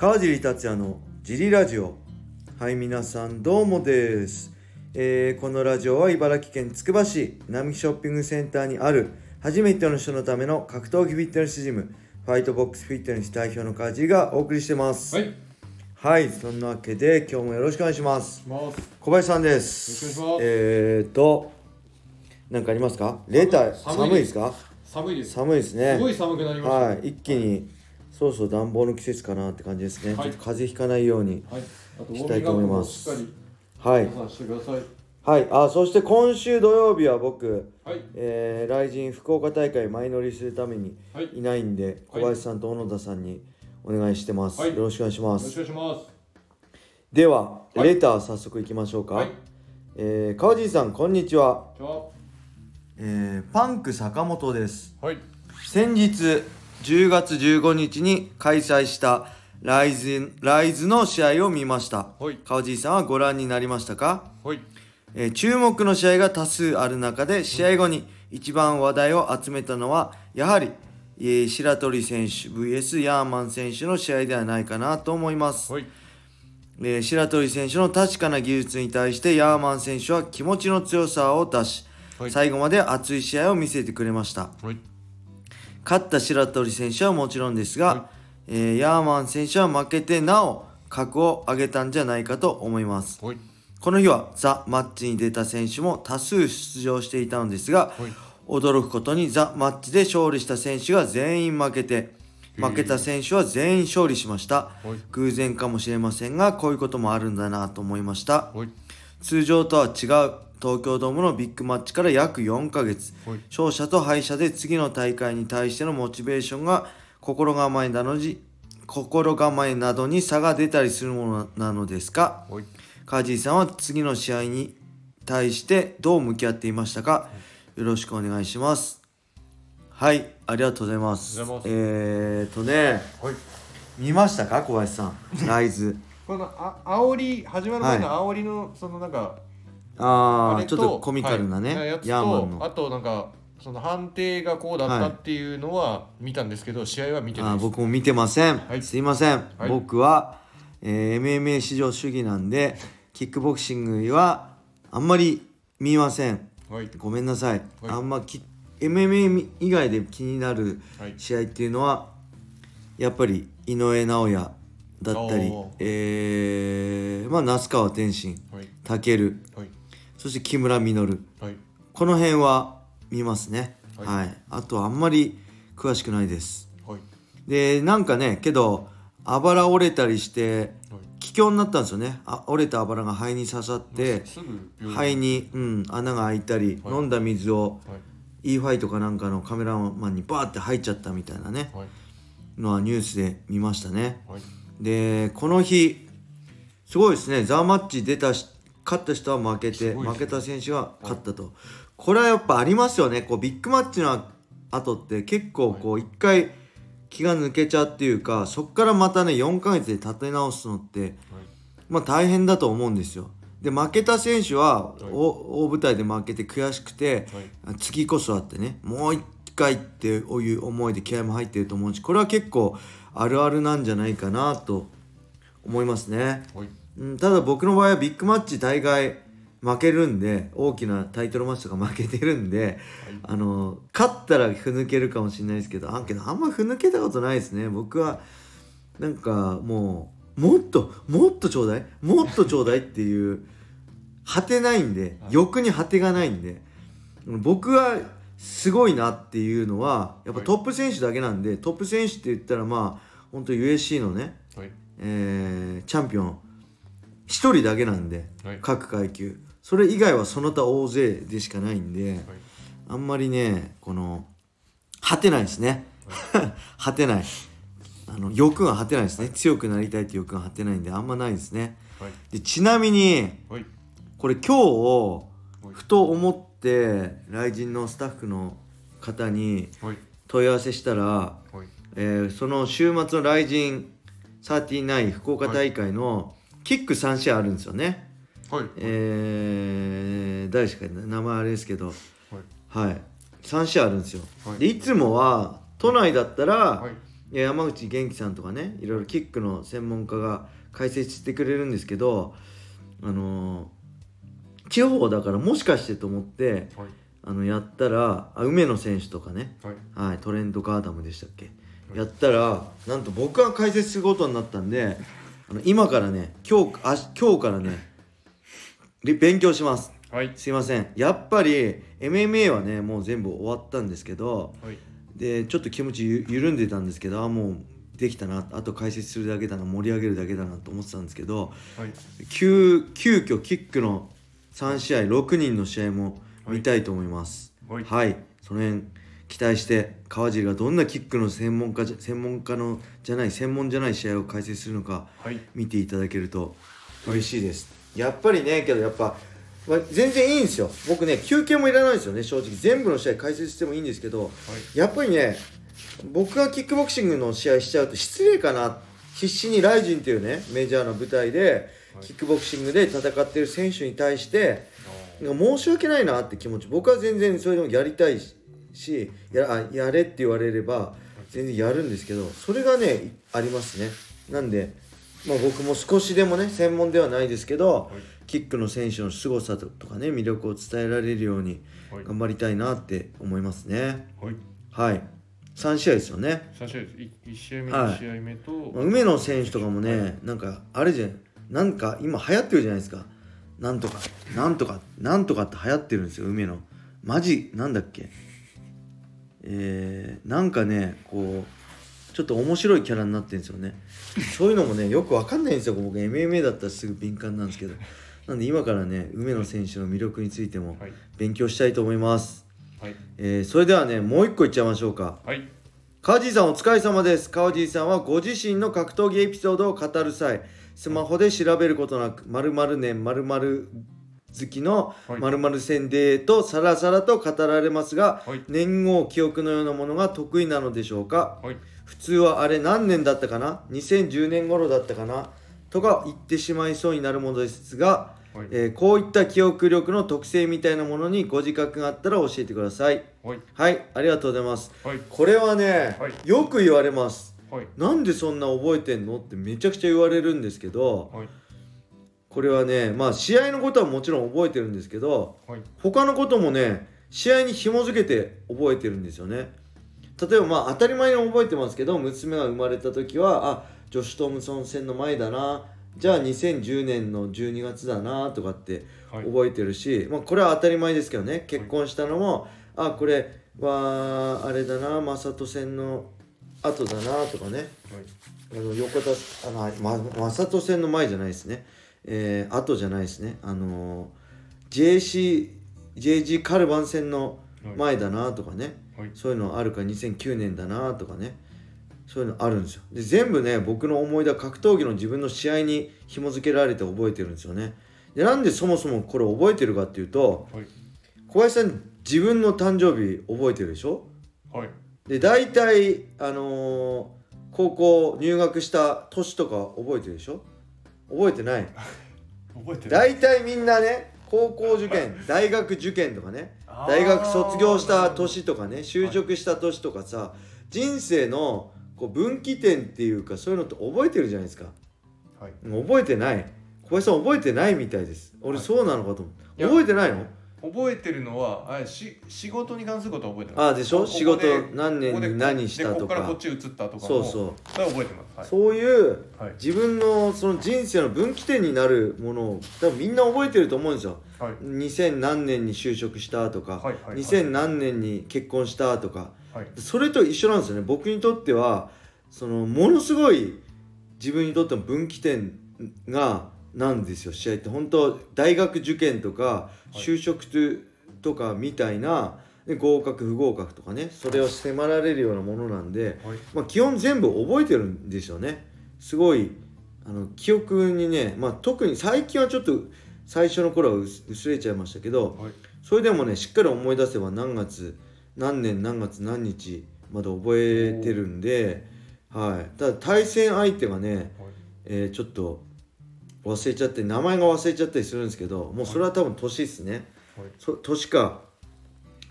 川尻達也のジリラジオ。はい皆さんどうもです、えーこのラジオは茨城県つくば市並木ショッピングセンターにある初めての人のための格闘技フィットネスジムファイトボックスフィットネス代表の川尻がお送りしてます。はい、はい、そんなわけで今日もよろしくお願いします。ます。小林さんです。よろしくお願いします。えーと何かありますか？レーター寒い。寒いですか？寒いです。寒いですね。すごい寒くなりました。はい、一気にそろそろ暖房の季節かなって感じですね、はい。ちょっと風邪ひかないようにしたいと思います。はい。はい。あそして今週土曜日は僕、はい。えー、来人福岡大会前乗りするためにはい。ないんで小林さんと小野田さんにお願いしてます、はい。よろしくお願いします。ろしくお願いします。では、はい。レター早速いきましょうか、はい。えー、川尻さんこんにちは、じゃあ、えー、パンク坂本です。はい。先日10月15日に開催したライズライズの試合を見ましたはい。川尻さんはご覧になりましたか、はい。えー注目の試合が多数ある中で試合後に一番話題を集めたのはやはり、えー白鳥選手 VS ヤーマン選手の試合ではないかなと思います、はい。えー白鳥選手の確かな技術に対してヤーマン選手は気持ちの強さを出し、はい最後まで熱い試合を見せてくれましたはい。勝った白鳥選手はもちろんですが、はいえーヤーマン選手は負けてなお格を上げたんじゃないかと思いますはい。この日はザ・マッチに出た選手も多数出場していたのですが、はい。驚くことにザ・マッチで勝利した選手が全員負けて負けた選手は全員勝利しましたはい。偶然かもしれませんがこういうこともあるんだなと思いましたはい。通常とは違う東京ドームのビッグマッチから約4ヶ月。はい。勝者と敗者で次の大会に対してのモチベーションが心構えなどに心構えなどに差が出たりするものなのですか？はい。カジーさんは次の試合に対してどう向き合っていましたか？よろしくお願いします。はいありがとうございます。えーとねはい。見ましたか？小林さん。ライズこのあ煽り始まる前の煽りのそのなんかれああちょっとコミカルなね、はい。やつヤーマンの。とあとなんかその判定がこうだったっていうのは見たんですけど、試合は見てないです。僕も見てません、はい。すいません、はい。僕は、えー MMA 至上主義なんでキックボクシングはあんまり見ません。はい。ごめんなさい、はい。あんまき MMA 以外で気になるはい。試合っていうのはやっぱり井上尚弥だったりおー、えーまあ、那須川天心はい。武はい。そして木村稔はい。この辺は見ますねは、はいいあとあんまり詳しくないですはい。でなんかねけどあばら折れたりしてはい。気境になったんですよねあ折れたあばらが肺に刺さってすぐ病院肺に、うん、穴が開いたり、はい飲んだ水をはい。E ファイトかなんかのカメラマンにバーって入っちゃったみたいなねはい。のはニュースで見ましたねはい。でこの日すごいですね。ザ・マッチ出たし勝った人は負けて負けた選手は勝ったと、これはやっぱありますよね。こうビッグマッチの後って結構こう一回気が抜けちゃうっていうかそっからまたね4ヶ月で立て直すのってまあ大変だと思うんですよ。で負けた選手は、はい。お大舞台で負けて悔しくて、はい。次こそはってねもう一回っていう思いで気合も入ってると思うしこれは結構あるあるなんじゃないかなと思いますね、はい。うん、ただ僕の場合はビッグマッチ大概負けるんで大きなタイトルマッチとか負けてるんであの勝ったらふぬけるかもしれないですけどあけどあんまふぬけたことないですね。僕はなんかもうもっともっとちょうだい。もっとちょうだいっていう果てないんではい。欲に果てがないんで。僕はすごいなっていうのはやっぱはいトップ選手だけなんで、トップ選手って言ったらまあ本当 USC のね、はい。えーチャンピオン1人だけなんではい。各階級それ以外はその他大勢でしかないんではい。あんまりねこの果てないですね 果てないあの欲が果てないですね強くなりたいって欲が果てないんであんまないですねはい。でちなみにはい。これ今日はいふと思って来人のスタッフの方にはい。問い合わせしたら、はい。えーその週末の来人39福岡大会のキック3試合あるんですよね、はい。えー誰しか名前あれですけどはい。はい3試合あるんですよ、はいでいつもは都内だったら、山口元気さんとかねいろいろキックの専門家が解説してくれるんですけどあのー地方だからもしかしてと思ってはい。あのやったらあ梅野選手とかね、はい。はい、トレンドガーダムでしたっけ、やったらなんと僕が解説することになったんであの今からね今日あ今日からねり勉強します。はい。すいません。やっぱり MMA はねもう全部終わったんですけどはい。でちょっと気持ちゆ緩んでたんですけどあもうできたな。あと解説するだけだな盛り上げるだけだなと思ってたんですけどはい。急急遽キックの3試合6人の試合も見たいと思います。はい。はい、その辺期待して川尻がどんなキックの専門家じゃ専門家のじゃない専門じゃない試合を解説するのかはい。見ていただけると嬉しいです。やっぱりねけどやっぱ、まあ、全然いいんですよ。僕ね休憩もいらないですよね正直。全部の試合解説してもいいんですけどやっぱりね僕がキックボクシングの試合しちゃうと失礼かな。必死にライジンっていうねメジャーの舞台ではいキックボクシングで戦ってる選手に対して申し訳ないなって気持ち僕は全然それでもやりたいしやあやれって言われれば全然やるんですけどそれがねありますね。なんで、まあ、僕も少しでもね専門ではないですけど、はい。キックの選手の凄さととかね魅力を伝えられるようにはい。頑張りたいなって思いますね。はい。はい。3試合ですよね。3試合です。い一試合目はい。二試合目とまあ梅野選手とかもねなんかあれじゃんなんか今流行ってるじゃないですか。なんとかなんとかなんとかって流行ってるんですよ梅野マジなんだっけ。えー、なんかねこうちょっと面白いキャラになってるんですよね。そういうのもねよくわかんないんですよ。僕 MMA だったらすぐ敏感なんですけど。なんで今からね梅野選手の魅力についてもはい。勉強したいと思います、はい。えーそれではねもう一個いっちゃいましょうか。はい。川地さんお疲れ様です。川地さんはご自身の格闘技エピソードを語る際スマホで調べることなく〇〇年〇〇好きのはい。〇〇戦でとさらさらと語られますが、はい。年号記憶のようなものが得意なのでしょうか？はい。普通はあれ何年だったかな？2010年頃だったかな？とか言ってしまいそうになるものですが、はい。えーこういった記憶力の特性みたいなものにご自覚があったら教えてください。はい。はい。ありがとうございます。はい。これはね、はい。よく言われますはい。なんでそんな覚えてんの？ってめちゃくちゃ言われるんですけどはい。これはねまあ試合のことはもちろん覚えてるんですけどはい。他のこともね試合に紐づけて覚えてるんですよね。例えばまあ当たり前に覚えてますけど娘が生まれた時はあジョシュ・トムソン戦の前だな。じゃあ2010年の12月だなとかってはい。覚えてるし、まあ、これは当たり前ですけどね。結婚したのも、あこれはあれだな正人戦の後だなとかね。はい。あの横田あの、ま、正人戦の前じゃないですね。えー、後じゃないですね。あの JC JG カルバン戦の前だなとかね、はい。そういうのあるか2009年だなとかね。そういうのあるんですよ。で全部ね僕の思い出は格闘技の自分の試合に紐付けられて覚えてるんですよね。でなんでそもそもこれ覚えてるかっていうとはい。小林さん自分の誕生日覚えてるでしょ？はいで大体あのー高校入学した年とか覚えてるでしょ？覚えてない？覚えてる大体みんなね高校受験大学受験とかね大学卒業した年とかね就職した年とかさ人生のこう分岐点っていうかそういうのって覚えてるじゃないですか。はい。覚えてない。小林さん覚えてないみたいです。俺はい。そうなのかと思う、いや。覚えてないの？覚えてるのはあし仕事に関することは覚えてます。ああでしょ？仕事何年に何したでことこからかこっち移ったとかもそうそう。それは覚えてます。そういうはい。自分のその人生の分岐点になるものを多分みんな覚えてると思うんですよ。はい。2000何年に就職したとか、はいはいはい。2000何年に結婚したとか。はい。それと一緒なんですよね。僕にとってはそのものすごい自分にとっての分岐点がなんですよ試合って。本当大学受験とかい。就職とかみたいな、で合格不合格とかねそれを迫られるようなものなんで、はい。まあ、基本全部覚えてるんですよね。すごいあの記憶にね、まあ、特に最近はちょっと最初の頃は薄薄れちゃいましたけどはい。それでもねしっかり思い出せば何月何年何月何日まで覚えてるんで、はい、ただ対戦相手がね、はい。えーちょっと忘れちゃって名前が忘れちゃったりするんですけどもうそれは多分年ですね、はい。そ年か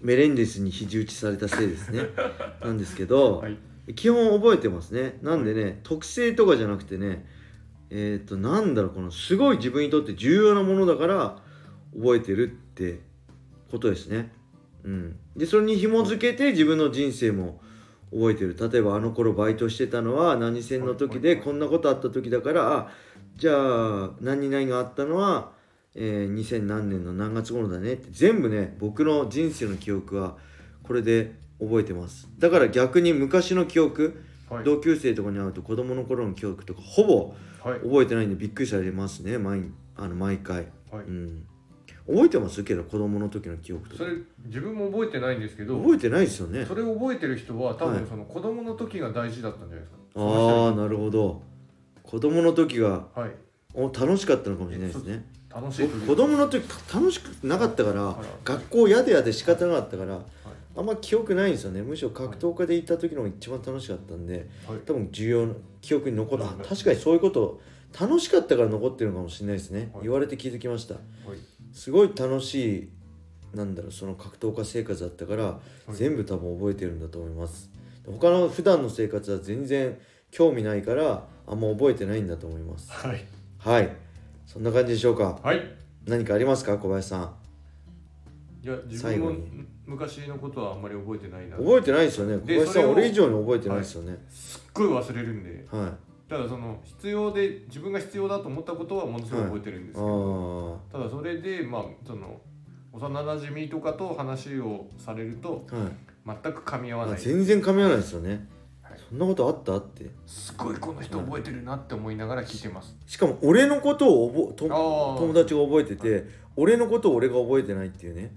メレンデスに肘打ちされたせいですね。なんですけど、はい。基本覚えてますね。なんでね、特性とかじゃなくてねえっ、となんだろうこのすごい自分にとって重要なものだから覚えてるってことですね。うん。でそれに紐づけて自分の人生も覚えてる。例えばあの頃バイトしてたのは何線の時でこんなことあった時だからあじゃあ何々があったのは、えー2000何年の何月頃だねって全部ね僕の人生の記憶はこれで覚えてます。だから逆に昔の記憶はい。同級生とかに会うと子供の頃の記憶とかほぼはい。覚えてないんでびっくりされますね毎あの毎回、はい。うん、覚えてます？けど子供の時の記憶とか。それ自分も覚えてないんですけど覚えてないですよね。それを覚えてる人は多はい。分その子供の時が大事だったんじゃないですか。ああなるほど子供の時があはい。お楽しかったのかもしれないですね。楽しい僕子供の時楽しくなかったから、はい。学校嫌で嫌で仕方なかったから、あんま記憶ないんですよね。むしろ格闘家で行った時の方が一番楽しかったんではい。多分重要な記憶に残った、あはい。確かにそういうこと楽しかったから残ってるのかもしれないですね、はい。言われて気づきました。はい。すごい楽しいなんだろうその格闘家生活だったから、い。全部多分覚えてるんだと思います。他の普段の生活は全然興味ないからあんま覚えてないんだと思います。はい。はい。そんな感じでしょうか。はい。何かありますか小林さん？いや自分も昔のことはあんまり覚えてないな。覚えてないですよね。小で林さん俺以上に覚えてないですよね。すっごい忘れるんで。はい、ただその必要で自分が必要だと思ったことはものすごい覚えてるんですけど、あただそれでまあその幼馴染とかと話をされるとあはい。全く噛み合わあない。全然噛み合わないですよね、はいそんなことあった？って。すごいこの人覚えてるなって思いながら聞いてます。しかも俺のことを覚友達が覚えてて俺のことを俺が覚えてないっていうね。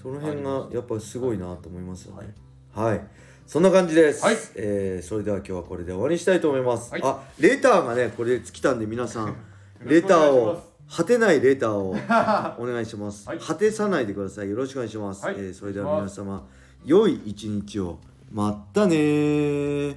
その辺がやっぱすごいなと思いますよね。はい、そんな感じです、はい。えーそれでは今日はこれで終わりにしたいと思います、はい。あレターがねこれ来たんで皆さん。レターを果てないレターを お願いします、はい。果てさないでください。よろしくお願いします、はい。えーそれでは皆様良い一日を。まったねー